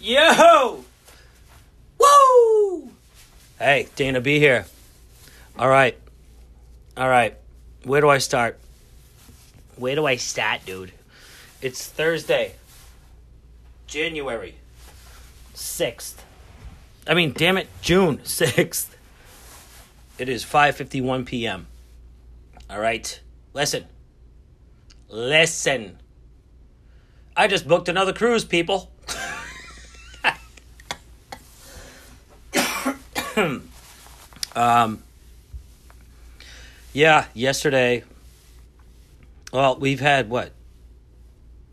Yo! Woo! Hey, Dana B here. All right. All right. Where do I start? Where do I start, dude? It's Thursday, January 6th. I mean, damn it, June 6th. It is 5:51 p.m. All right. Listen. Listen. I just booked another cruise, people. um, yeah, yesterday. Well, we've had what?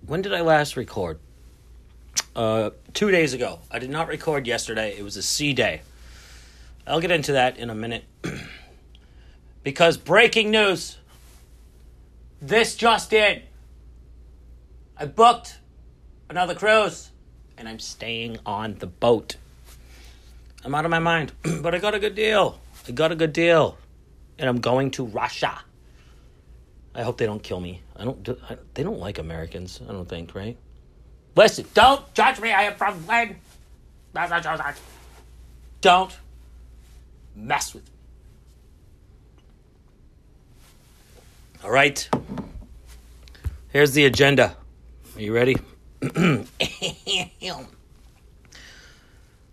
When did I last record? Uh, two days ago. I did not record yesterday. It was a C day. I'll get into that in a minute. because breaking news. This just in. I booked another cruise and I'm staying on the boat. I'm out of my mind, but I got a good deal. I got a good deal. And I'm going to Russia. I hope they don't kill me. I don't do, I, they don't like Americans, I don't think, right? Listen, don't judge me. I am from Lynn? Don't mess with me. All right. Here's the agenda. Are you ready?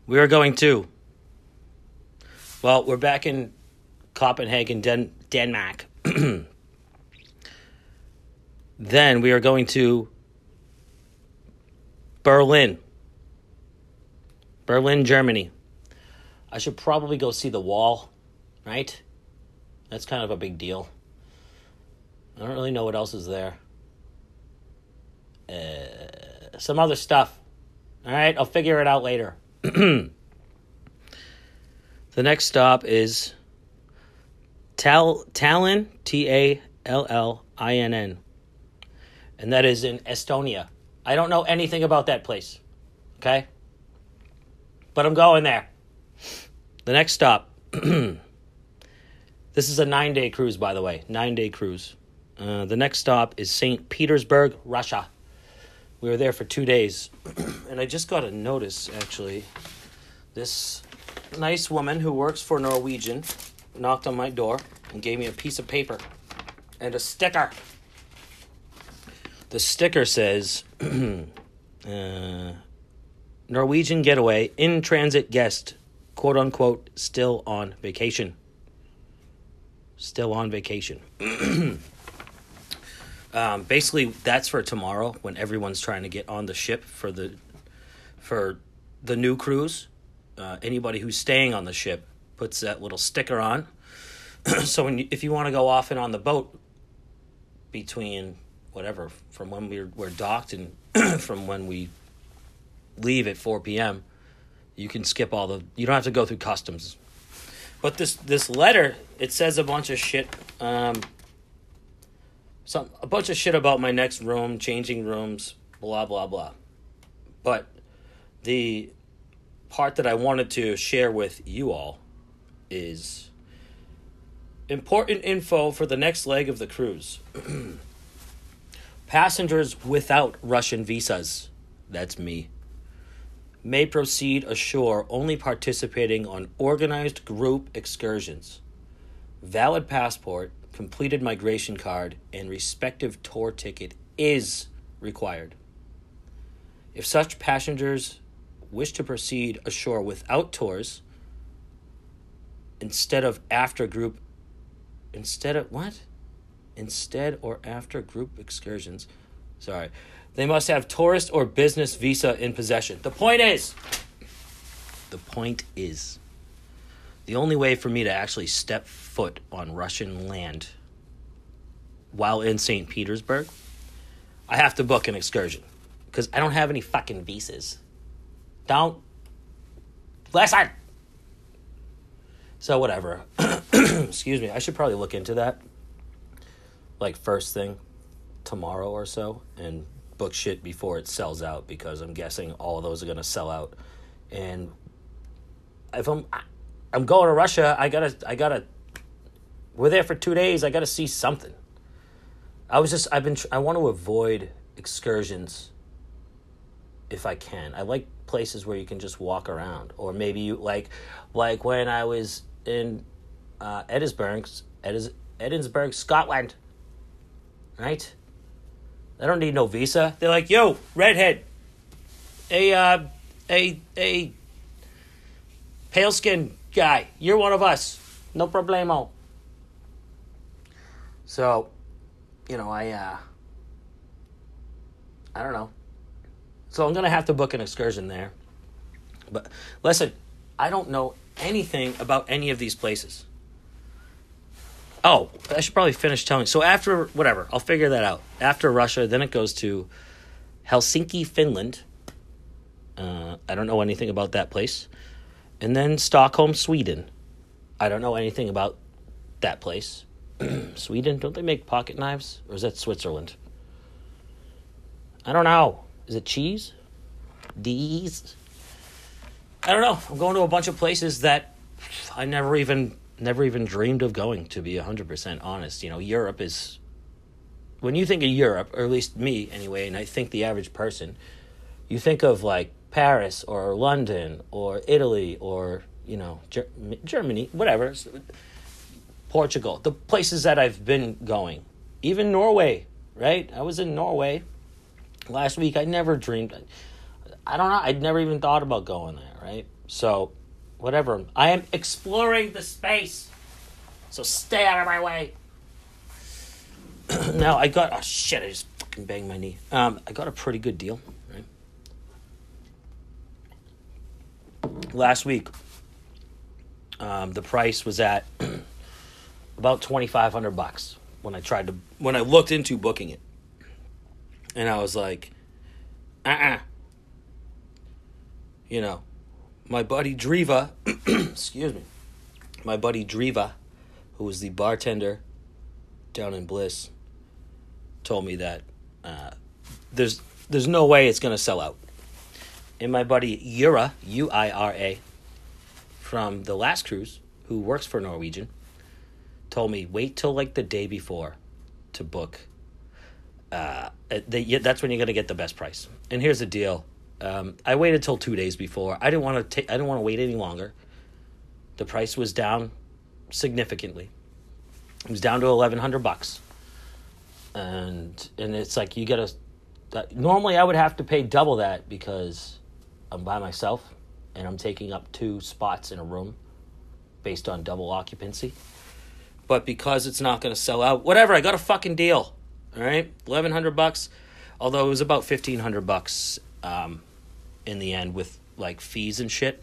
we are going to. Well, we're back in Copenhagen, Den- Denmark. then we are going to Berlin. Berlin, Germany. I should probably go see the wall, right? That's kind of a big deal. I don't really know what else is there. Uh, some other stuff. All right, I'll figure it out later. the next stop is Tal- Tallinn, T A L L I N N, and that is in Estonia. I don't know anything about that place, okay? But I'm going there. The next stop. this is a nine day cruise, by the way. Nine day cruise. Uh, the next stop is St. Petersburg, Russia. We were there for two days. and I just got a notice, actually. This nice woman who works for Norwegian knocked on my door and gave me a piece of paper and a sticker. The sticker says uh, Norwegian getaway in transit guest, quote unquote, still on vacation. Still on vacation. um, basically, that's for tomorrow when everyone's trying to get on the ship for the for the new cruise. Uh, anybody who's staying on the ship puts that little sticker on. so when you, if you want to go off and on the boat between whatever from when we're we're docked and from when we leave at 4 p.m. you can skip all the you don't have to go through customs but this this letter it says a bunch of shit um some a bunch of shit about my next room changing rooms blah blah blah but the part that I wanted to share with you all is important info for the next leg of the cruise Passengers without Russian visas, that's me, may proceed ashore only participating on organized group excursions. Valid passport, completed migration card, and respective tour ticket is required. If such passengers wish to proceed ashore without tours, instead of after group, instead of what? instead or after group excursions. Sorry. They must have tourist or business visa in possession. The point is, the point is, the only way for me to actually step foot on Russian land while in St. Petersburg, I have to book an excursion because I don't have any fucking visas. Don't listen. So whatever. Excuse me. I should probably look into that like first thing tomorrow or so and book shit before it sells out because I'm guessing all of those are gonna sell out. And if I'm I'm going to Russia, I gotta I gotta. We're there for two days. I gotta see something. I was just I've been I want to avoid excursions if I can. I like places where you can just walk around, or maybe you like, like when I was in uh, Edinburgh, Edinburgh, Scotland. Right? I don't need no visa. They're like, yo, redhead, a uh, a a pale skin guy. You're one of us. No problemo. So, you know, I uh I don't know. So I'm gonna have to book an excursion there. But listen, I don't know anything about any of these places. Oh, I should probably finish telling. So after whatever, I'll figure that out. After Russia, then it goes to Helsinki, Finland. Uh, I don't know anything about that place. And then Stockholm, Sweden. I don't know anything about that place. Sweden, don't they make pocket knives? Or is that Switzerland? I don't know. Is it cheese? D's? I don't know. I'm going to a bunch of places that I never even never even dreamed of going to be 100% honest. You know, Europe is when you think of Europe, or at least me anyway, and I think the average person, you think of like Paris or London or Italy or, you know, Ger- Germany, whatever. Portugal, the places that I've been going. Even Norway, right? I was in Norway last week. I never dreamed I don't know, I'd never even thought about going there, right? So whatever. I am exploring the space. So stay out of my way. now I got oh shit, I just fucking banged my knee. Um, I got a pretty good deal, right? Last week, um, the price was at about twenty five hundred bucks when I tried to when I looked into booking it. And I was like, uh uh-uh. uh You know, my buddy Driva, excuse me, my buddy Driva, who was the bartender down in Bliss, told me that uh, there's there's no way it's gonna sell out. And my buddy Yura, U I R A, from the last cruise, who works for Norwegian, told me wait till like the day before to book. Uh, that's when you're gonna get the best price. And here's the deal um, I waited till two days before. I didn't want to take. I didn't want to wait any longer. The price was down significantly. It was down to eleven hundred bucks, and and it's like you gotta. That, normally, I would have to pay double that because I'm by myself, and I'm taking up two spots in a room, based on double occupancy. But because it's not going to sell out, whatever. I got a fucking deal. All right, eleven hundred bucks. Although it was about fifteen hundred bucks um, in the end with like fees and shit.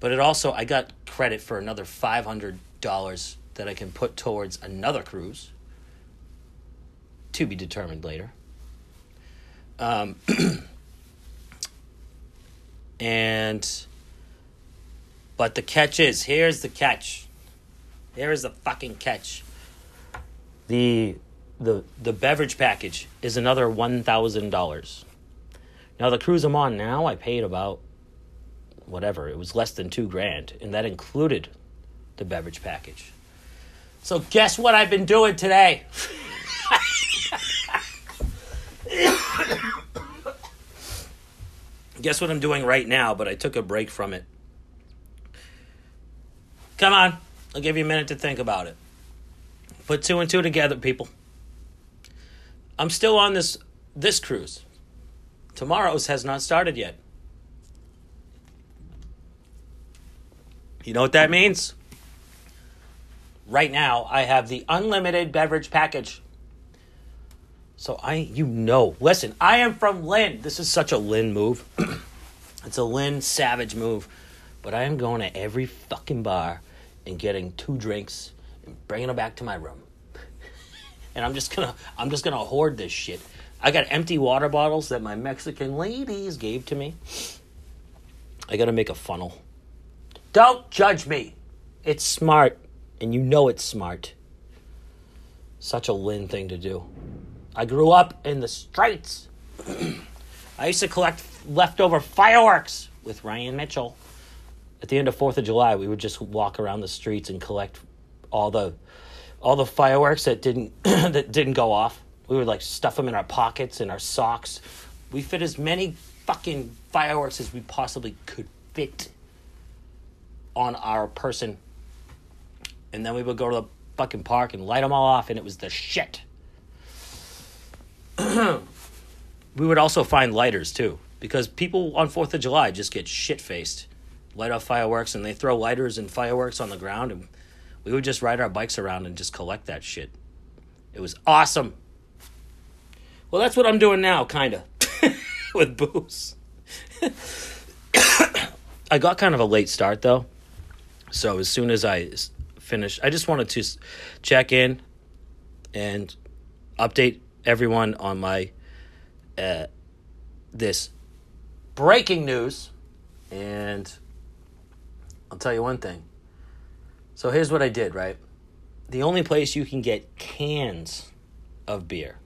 But it also I got credit for another five hundred dollars that I can put towards another cruise. To be determined later. Um, and but the catch is here's the catch. Here is the fucking catch. The the the beverage package is another one thousand dollars. Now the cruise I'm on now, I paid about whatever. It was less than two grand, and that included the beverage package. So guess what I've been doing today? guess what I'm doing right now, but I took a break from it. Come on, I'll give you a minute to think about it. Put two and two together, people. I'm still on this this cruise. Tomorrow's has not started yet. You know what that means? Right now, I have the unlimited beverage package. So I, you know, listen, I am from Lynn. This is such a Lynn move. it's a Lynn savage move. But I am going to every fucking bar and getting two drinks and bringing them back to my room. And I'm just gonna, I'm just gonna hoard this shit. I got empty water bottles that my Mexican ladies gave to me. I got to make a funnel. Don't judge me. It's smart, and you know it's smart. Such a Lynn thing to do. I grew up in the streets. I used to collect leftover fireworks with Ryan Mitchell. At the end of Fourth of July, we would just walk around the streets and collect all the all the fireworks that didn't that didn't go off we would like stuff them in our pockets in our socks We fit as many fucking fireworks as we possibly could fit on our person. And then we would go to the fucking park and light them all off, and it was the shit. we would also find lighters too, because people on 4th of July just get shit faced, light off fireworks, and they throw lighters and fireworks on the ground, and we would just ride our bikes around and just collect that shit. It was awesome. Well, that's what I'm doing now, kind of, with booze. I got kind of a late start though. So as soon as I finished, I just wanted to check in and update everyone on my uh, this breaking news. And I'll tell you one thing. So here's what I did, right? The only place you can get cans of beer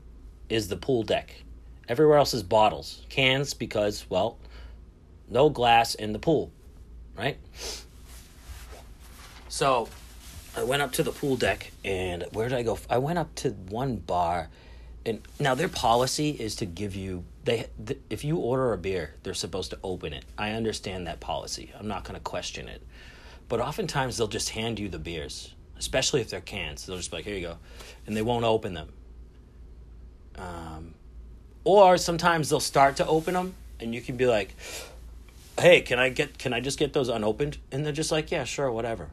is the pool deck. Everywhere else is bottles. Cans because, well, no glass in the pool, right? So I went up to the pool deck and where did I go? I went up to one bar and now their policy is to give you they th- if you order a beer, they're supposed to open it. I understand that policy. I'm not going to question it. But oftentimes they'll just hand you the beers, especially if they're cans. They'll just be like, "Here you go." And they won't open them. Um or sometimes they'll start to open them and you can be like, "Hey, can I get can I just get those unopened?" And they're just like, "Yeah, sure, whatever."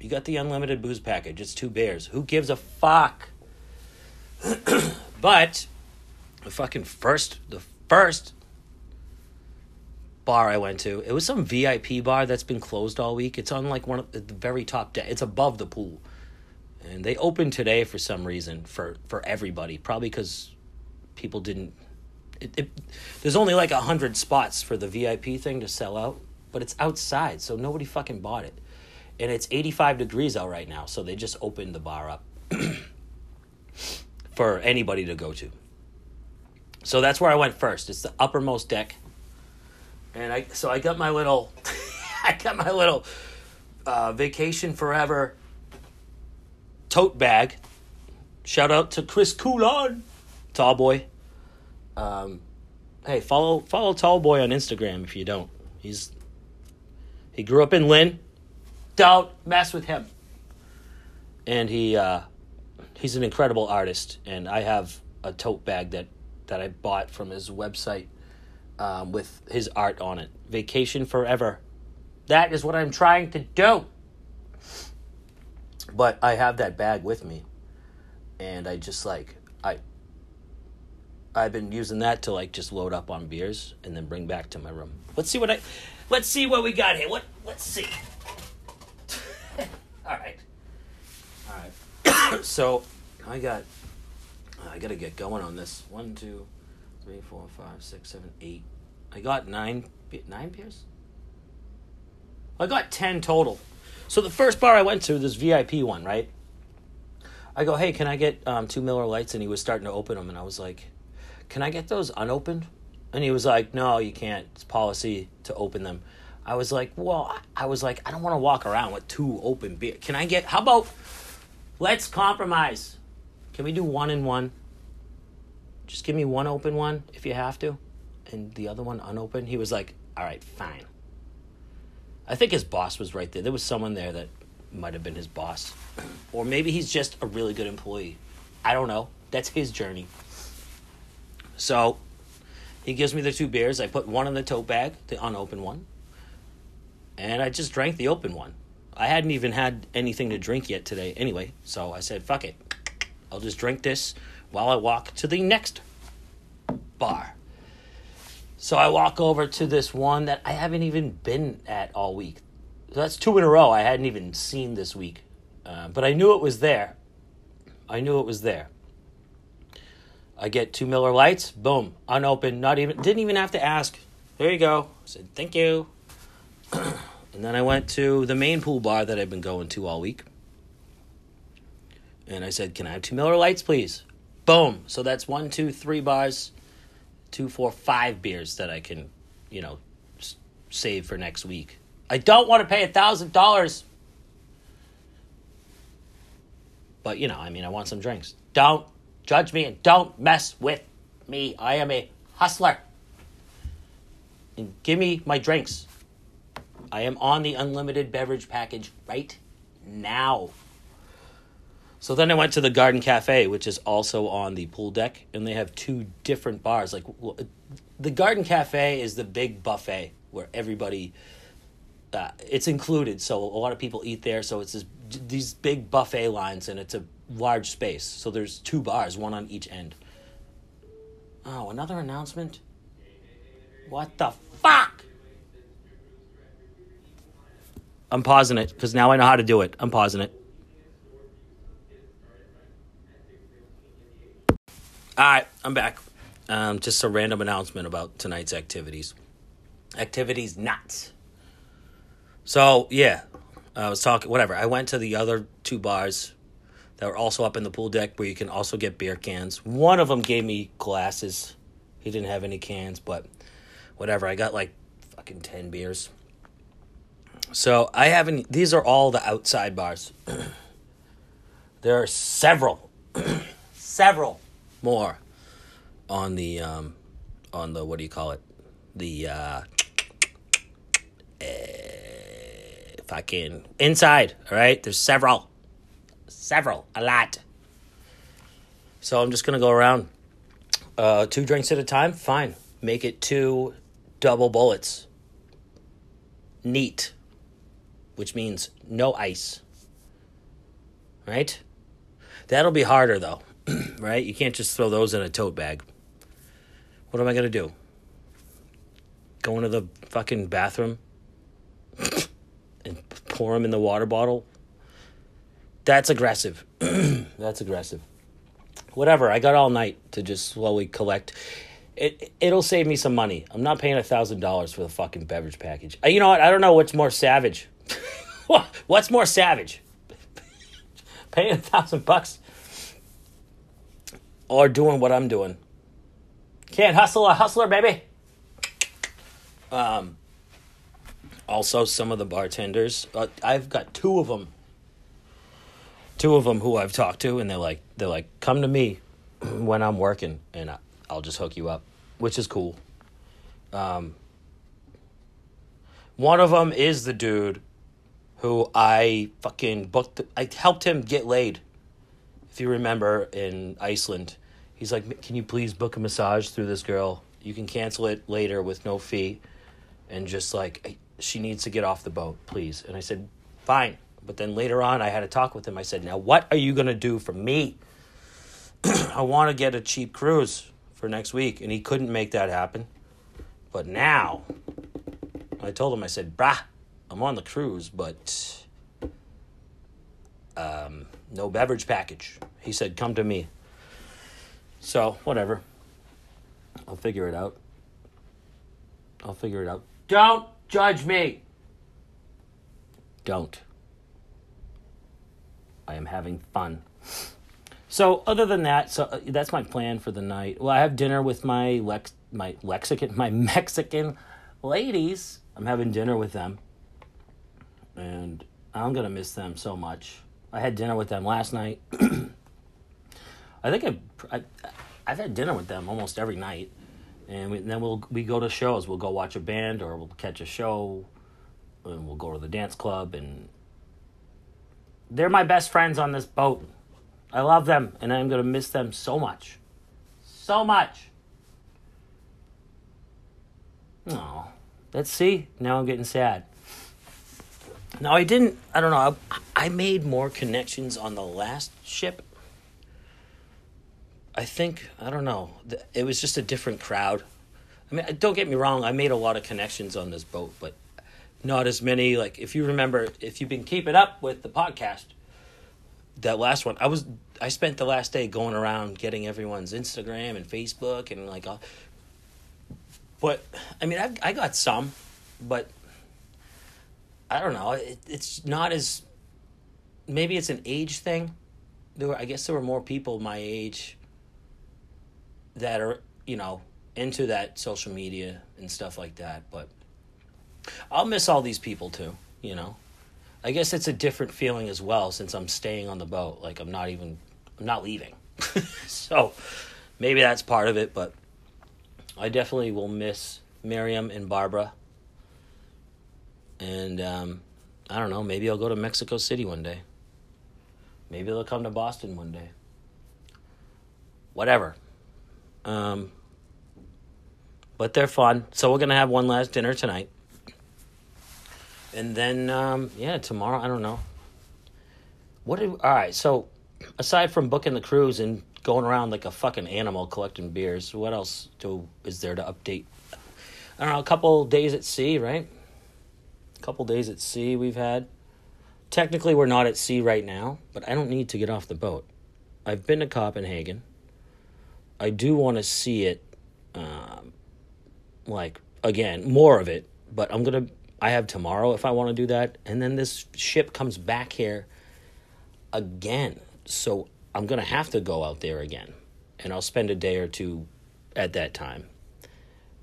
You got the unlimited booze package. It's two beers. Who gives a fuck? but the fucking first, the first bar I went to, it was some VIP bar that's been closed all week. It's on like one of the very top deck. It's above the pool, and they opened today for some reason for for everybody. Probably because people didn't. It, it, there's only like a hundred spots for the VIP thing to sell out, but it's outside, so nobody fucking bought it and it's 85 degrees out right now so they just opened the bar up for anybody to go to so that's where i went first it's the uppermost deck and i so i got my little i got my little uh, vacation forever tote bag. Shout out to chris coulon tall boy. Um, hey follow follow tall boy on instagram if you don't. He's he grew up in lynn. Don't mess with him. And he uh, he's an incredible artist, and I have a tote bag that that I bought from his website um, with his art on it. Vacation forever. That is what I'm trying to do. But I have that bag with me, and I just like I. I've been using that to like just load up on beers and then bring back to my room. Let's see what I, let's see what we got here. What let's see. All right. All right. so I got. I got to get going on this. One, two, three, four, five, six, seven, eight. I got nine. Nine beers. I got ten total. So the first bar I went to, this VIP one, right? I go, hey, can I get um, two Miller Lites? And he was starting to open them, and I was like, can I get those unopened? And he was like, no, you can't. It's policy to open them. I was like, well, I was like, I don't want to walk around with two open beer. Can I get? How about let's compromise? Can we do one and one? Just give me one open one if you have to, and the other one unopened. He was like, all right, fine. I think his boss was right there. There was someone there that might have been his boss, or maybe he's just a really good employee. I don't know. That's his journey. So he gives me the two beers. I put one in the tote bag, the unopened one and I just drank the open one. I hadn't even had anything to drink yet today anyway, so I said, fuck it. I'll just drink this while I walk to the next bar. So I walk over to this one that I haven't even been at all week. So that's two in a row I hadn't even seen this week. Uh, but I knew it was there. I knew it was there. I get two Miller Lites, boom, unopened, not even, didn't even have to ask. There you go. I said, thank you. and then I went to the main pool bar that I've been going to all week. And I said, Can I have two Miller Lites, please? Boom. So that's one, two, three bars, two, four, five beers that I can, you know, save for next week. I don't want to pay a thousand dollars. But, you know, I mean, I want some drinks. Don't judge me and don't mess with me. I am a Hustler. And give me my drinks. I am on the unlimited beverage package right now. So then I went to the Garden Cafe, which is also on the pool deck, and they have two different bars. Like the Garden Cafe is the big buffet where everybody uh, it's included, so a lot of people eat there. So it's this, these big buffet lines, and it's a large space. So there's two bars, one on each end. Oh, another announcement. What the fuck? I'm pausing it because now I know how to do it. I'm pausing it. All right, I'm back. Um, just a random announcement about tonight's activities. Activities nuts. So yeah, I was talking. Whatever. I went to the other two bars that were also up in the pool deck where you can also get beer cans. One of them gave me glasses. He didn't have any cans, but whatever. I got like fucking ten beers. So I haven't. These are all the outside bars. there are several, several more on the um, on the what do you call it? The uh, fucking inside. All right, there's several, several, a lot. So I'm just gonna go around. Uh, two drinks at a time. Fine. Make it two double Bulleits. Neat which means no ice. Right? That'll be harder though, right? You can't just throw those in a tote bag. What am I going to do? Go into the fucking bathroom and pour them in the water bottle? That's aggressive. That's aggressive. Whatever, I got all night to just slowly collect it it'll save me some money. I'm not paying a thousand dollars for the fucking beverage package. Uh, you know what? I don't know what's more savage. What's more savage? Paying a thousand bucks or doing what I'm doing? Can't hustle a hustler, baby. Um, also, some of the bartenders, uh, I've got two of them. Two of them who I've talked to, and they're like, they're like, come to me when I'm working, and I'll just hook you up, which is cool. Um, one of them is the dude who I fucking booked. I helped him get laid. If you remember in Iceland, he's like, "Can you please book a massage through this girl? You can cancel it later with no fee." And just like she needs to get off the boat, please. And I said, "Fine." But then later on, I had a talk with him. I said, "Now, what are you gonna do for me? I want to get a cheap cruise for next week." And he couldn't make that happen. But now, I told him, I said, "Brah." I'm on the cruise, but um, no beverage package. He said, come to me. So, whatever. I'll figure it out. I'll figure it out. Don't judge me. Don't. I am having fun. So, other than that, so uh, that's my plan for the night. Well, I have dinner with my lex my Lexican my Mexican ladies. I'm having dinner with them and I'm gonna miss them so much. I had dinner with them last night. I think I, I I've had dinner with them almost every night, and, we, and then we'll we go to shows. We'll go watch a band or we'll catch a show, and we'll go to the dance club. And they're my best friends on this boat. I love them, and I'm gonna miss them so much, so much. Oh, let's see. Now I'm getting sad. Now I didn't. I don't know. I, I made more connections on the last ship. I think I don't know. It was just a different crowd. I mean, don't get me wrong. I made a lot of connections on this boat, but not as many. Like if you remember, if you've been keeping up with the podcast, that last one, I was I spent the last day going around getting everyone's Instagram and Facebook and like, all, but I mean, I I got some, but I don't know. It, it's not as maybe it's an age thing. There were, I guess, there were more people my age that are you know into that social media and stuff like that. But I'll miss all these people too. You know, I guess it's a different feeling as well since I'm staying on the boat. Like I'm not even I'm not leaving. so maybe that's part of it, but I definitely will miss Miriam and Barbara. And um, I don't know, maybe I'll go to Mexico City one day. Maybe they'll come to Boston one day. Whatever. Um, but they're fun. So we're to have one last dinner tonight. And then, um, yeah, tomorrow, I don't know. What did, all right, so aside from booking the cruise and going around like a fucking animal collecting beers, what else do is there to update? I don't know, a couple days at sea, right? A couple days at sea we've had. Technically, we're not at sea right now, but I don't need to get off the boat. I've been to Copenhagen. I do want to see it, um, like, again, more of it, but I'm to, I have tomorrow if I want to do that. And then this ship comes back here again. So I'm to have to go out there again. And I'll spend a day or two at that time.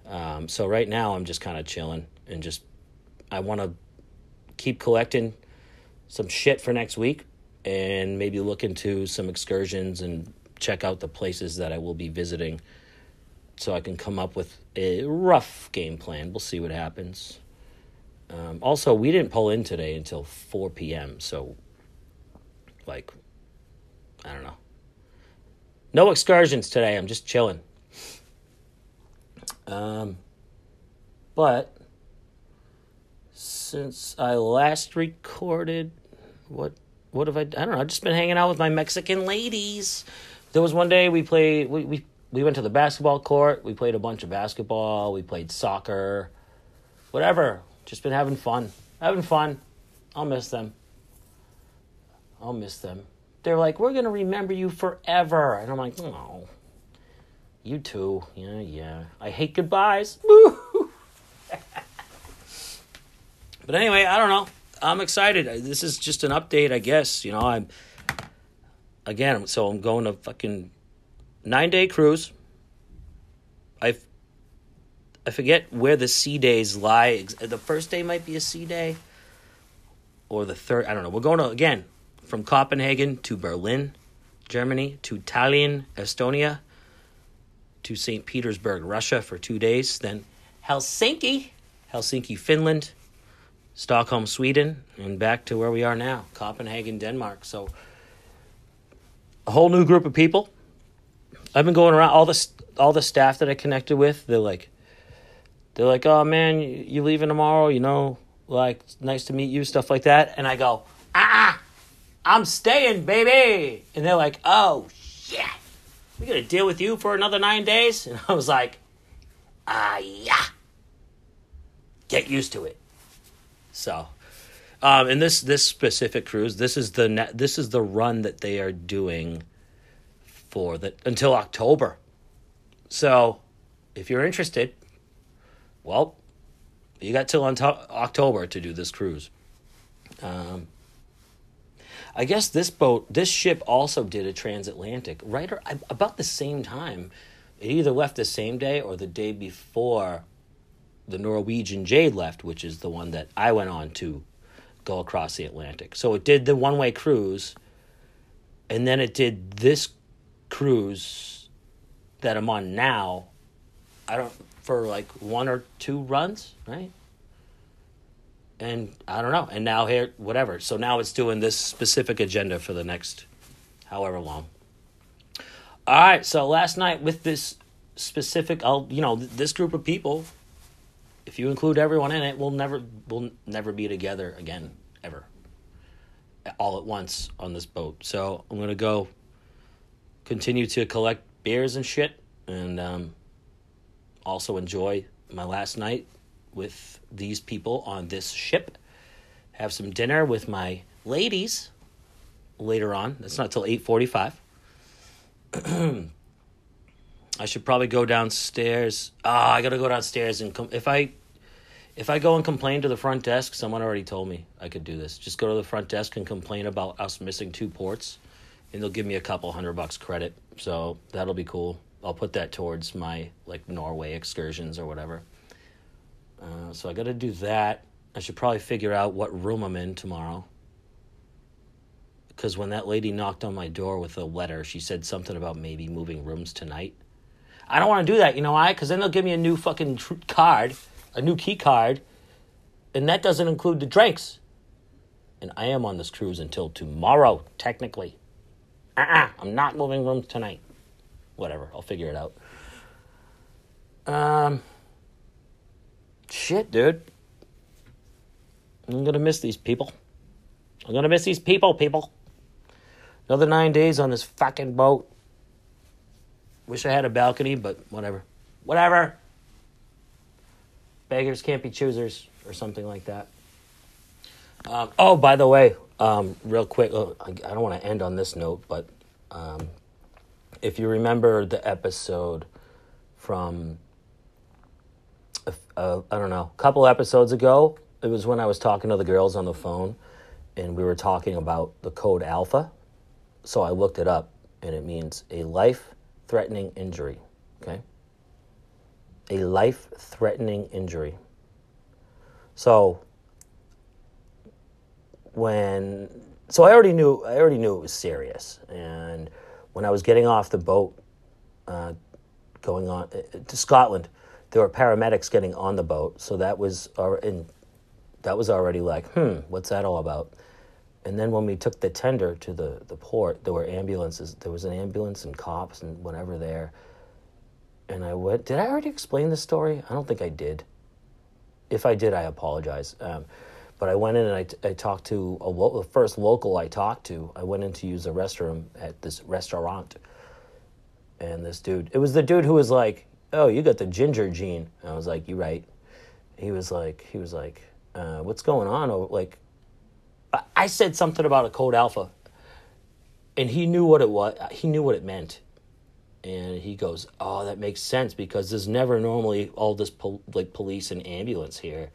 Um, so right now I'm just kind of chilling and just, I want to keep collecting some shit for next week and maybe look into some excursions and check out the places that I will be visiting so I can come up with a rough game plan. We'll see what happens. Um, also, we didn't pull in today until 4 p.m., so like I don't know. No excursions today. I'm just chilling. Um, but since I last recorded, what what have I? I don't know. I've just been hanging out with my Mexican ladies. There was one day we played. We we we went to the basketball court. We played a bunch of basketball. We played soccer. Whatever. Just been having fun. Having fun. I'll miss them. I'll miss them. They're like, we're gonna remember you forever, and I'm like, oh, you too. Yeah, yeah. I hate goodbyes. but anyway, I don't know. I'm excited. This is just an update, I guess. You know, I'm again. So I'm going to fucking nine day cruise. I I forget where the sea days lie. The first day might be a sea day, or the third. I don't know. We're going to again from Copenhagen to Berlin, Germany, to Tallinn, Estonia, to St. Petersburg, Russia for two days, then Helsinki, Helsinki, Finland, Stockholm, Sweden, and back to where we are now, Copenhagen, Denmark. So a whole new group of people. I've been going around all the all the staff that I connected with. They're like, they're like, oh man, you leaving tomorrow? You know, like nice to meet you, stuff like that. And I go, ah, I'm staying, baby. And they're like, oh, shit. We to deal with you for another nine days? And I was like, ah, yeah. Get used to it. So, um, and this this specific cruise, this is the this is the run that they are doing for the until October. So, if you're interested, well, you got till October to do this cruise. Um, I guess this boat, this ship also did a transatlantic right about the same time. It either left the same day or the day before the Norwegian Jade left, which is the one that I went on to go across the Atlantic. So it did the one way cruise, and then it did this cruise that I'm on now. I don't for like one or two runs, right? and I don't know. And now here, whatever. So now it's doing this specific agenda for the next however long. All right. So last night with this specific, I'll you know this group of people. If you include everyone in it, we'll never we'll never be together again ever. All at once on this boat. So I'm gonna go. Continue to collect beers and shit, and um, also enjoy my last night with these people on this ship. Have some dinner with my ladies later on. That's not till 8:45. I should probably go downstairs. Ah, oh, I got to go downstairs and come. if I if I go and complain to the front desk, someone already told me I could do this. Just go to the front desk and complain about us missing two ports, and they'll give me a couple hundred bucks credit. So that'll be cool. I'll put that towards my like Norway excursions or whatever. Uh, so I got to do that. I should probably figure out what room I'm in tomorrow. Because when that lady knocked on my door with a letter, she said something about maybe moving rooms tonight. I don't want to do that. You know why? Because then they'll give me a new fucking tr- card, a new key card, and that doesn't include the drinks. And I am on this cruise until tomorrow, technically. Uh uh-uh, I'm not moving rooms tonight. Whatever, I'll figure it out. Um, shit, dude. I'm gonna miss these people. I'm gonna miss these people, people. Another nine days on this fucking boat. Wish I had a balcony, but whatever. Whatever. Beggars can't be choosers, or something like that. Um, oh, by the way, um, real quick, uh, I, I don't want to end on this note, but um, if you remember the episode from, uh, I don't know, a couple episodes ago, it was when I was talking to the girls on the phone, and we were talking about the code alpha. So I looked it up, and it means a life threatening injury. A life threatening injury. So when so I already knew I already knew it was serious, and when I was getting off the boat, uh, going on uh, to Scotland, there were paramedics getting on the boat, so that was in that was already like, hmm, what's that all about? And then when we took the tender to the, the port, there were ambulances. There was an ambulance and cops and whatever there. And I went, did I already explain the story? I don't think I did. If I did, I apologize. Um, but I went in and I, I talked to a lo- the first local I talked to. I went in to use a restroom at this restaurant. And this dude, it was the dude who was like, oh, you got the ginger gene. And I was like, you right. He was like, he was like, uh, what's going on? Or like, I said something about a code alpha, and he knew what it was. He knew what it meant, and he goes, "Oh, that makes sense because there's never normally all this pol- like police and ambulance here."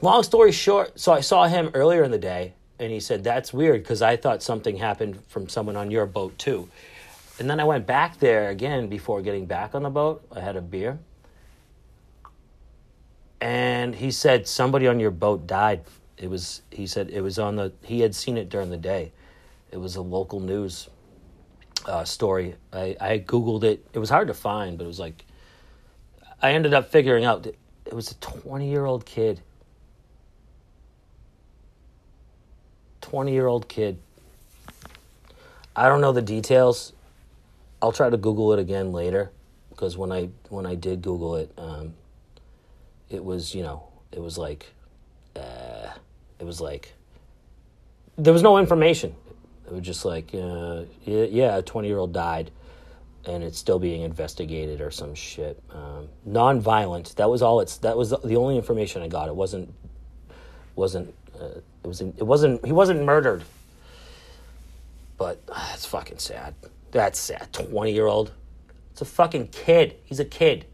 Long story short, so I saw him earlier in the day, and he said that's weird because I thought something happened from someone on your boat too. And then I went back there again before getting back on the boat. I had a beer. And he said somebody on your boat died. It was he said it was on the he had seen it during the day. It was a local news uh, story. I I googled it. It was hard to find, but it was like I ended up figuring out it was a 20 year old kid. 20 year old kid. I don't know the details. I'll try to Google it again later because when I when I did Google it, um, it was you know it was like uh, it was like there was no information. It was just like uh, yeah, a twenty year old died, and it's still being investigated or some shit. Um, non-violent. That was all. It's that was the only information I got. It wasn't wasn't uh, it was it wasn't he wasn't murdered. But uh, it's fucking sad. That's sad. Twenty year old. It's a fucking kid. He's a kid.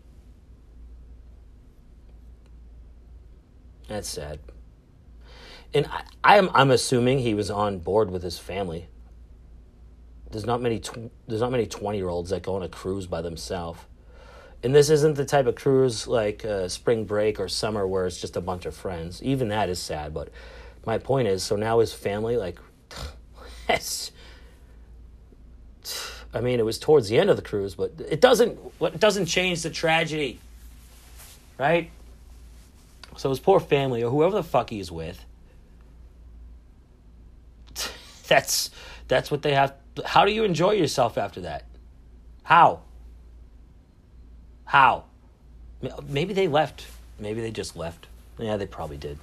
That's sad. And I, I'm, I'm assuming he was on board with his family. There's not many tw- there's not many 20 year olds that go on a cruise by themselves. And this isn't the type of cruise like uh, spring break or summer where it's just a bunch of friends. Even that is sad. But my point is, so now his family, like, yes. I mean, it was towards the end of the cruise, but it doesn't. What doesn't change the tragedy, right? So his poor family, or whoever the fuck he's with, that's that's what they have. How do you enjoy yourself after that? How? How? Maybe they left. Maybe they just left. Yeah, they probably did.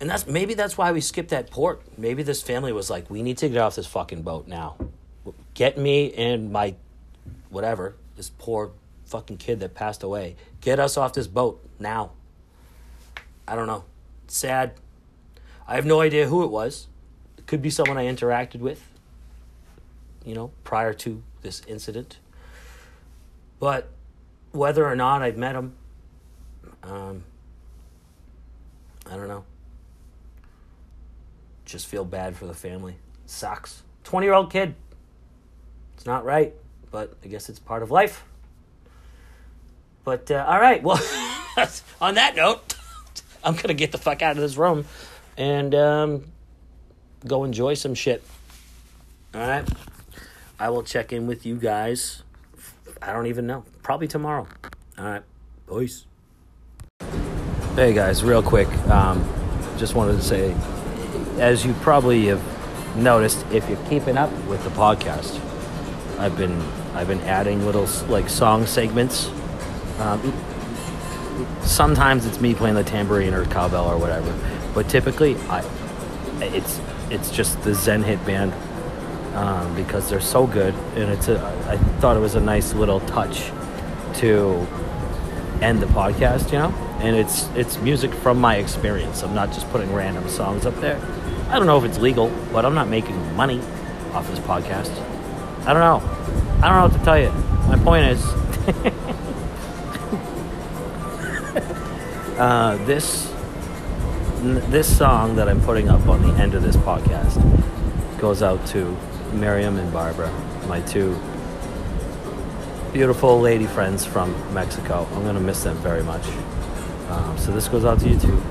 And that's maybe that's why we skipped that port. Maybe this family was like, we need to get off this fucking boat now. Get me and my whatever, this poor fucking kid that passed away. Get us off this boat now. I don't know. sad. I have no idea who it was. Could be someone I interacted with, you know, prior to this incident. But whether or not I've met him, um, I don't know. Just feel bad for the family. Sucks. 20 year old kid. It's not right, but I guess it's part of life. But uh, all right, well, on that note, I'm gonna get the fuck out of this room and um, go enjoy some shit. All right, I will check in with you guys I don't even know. Probably tomorrow. All right. Peace. Hey guys, real quick. Um, just wanted to say, as you probably have noticed, if you're keeping up with the podcast, I've been I've been adding little like song segments. Um, sometimes it's me playing the tambourine or cowbell or whatever, but typically I it's it's just the Zen Hit Band um, because they're so good, and it's a. I thought it was a nice little touch to end the podcast, you know. And it's it's music from my experience. I'm not just putting random songs up there. I don't know if it's legal, but I'm not making money off this podcast. I don't know. I don't know what to tell you. My point is, uh, this this song that I'm putting up on the end of this podcast goes out to Miriam and Barbara, my two beautiful lady friends from Mexico. I'm going to miss them very much. Um, so this goes out to you too.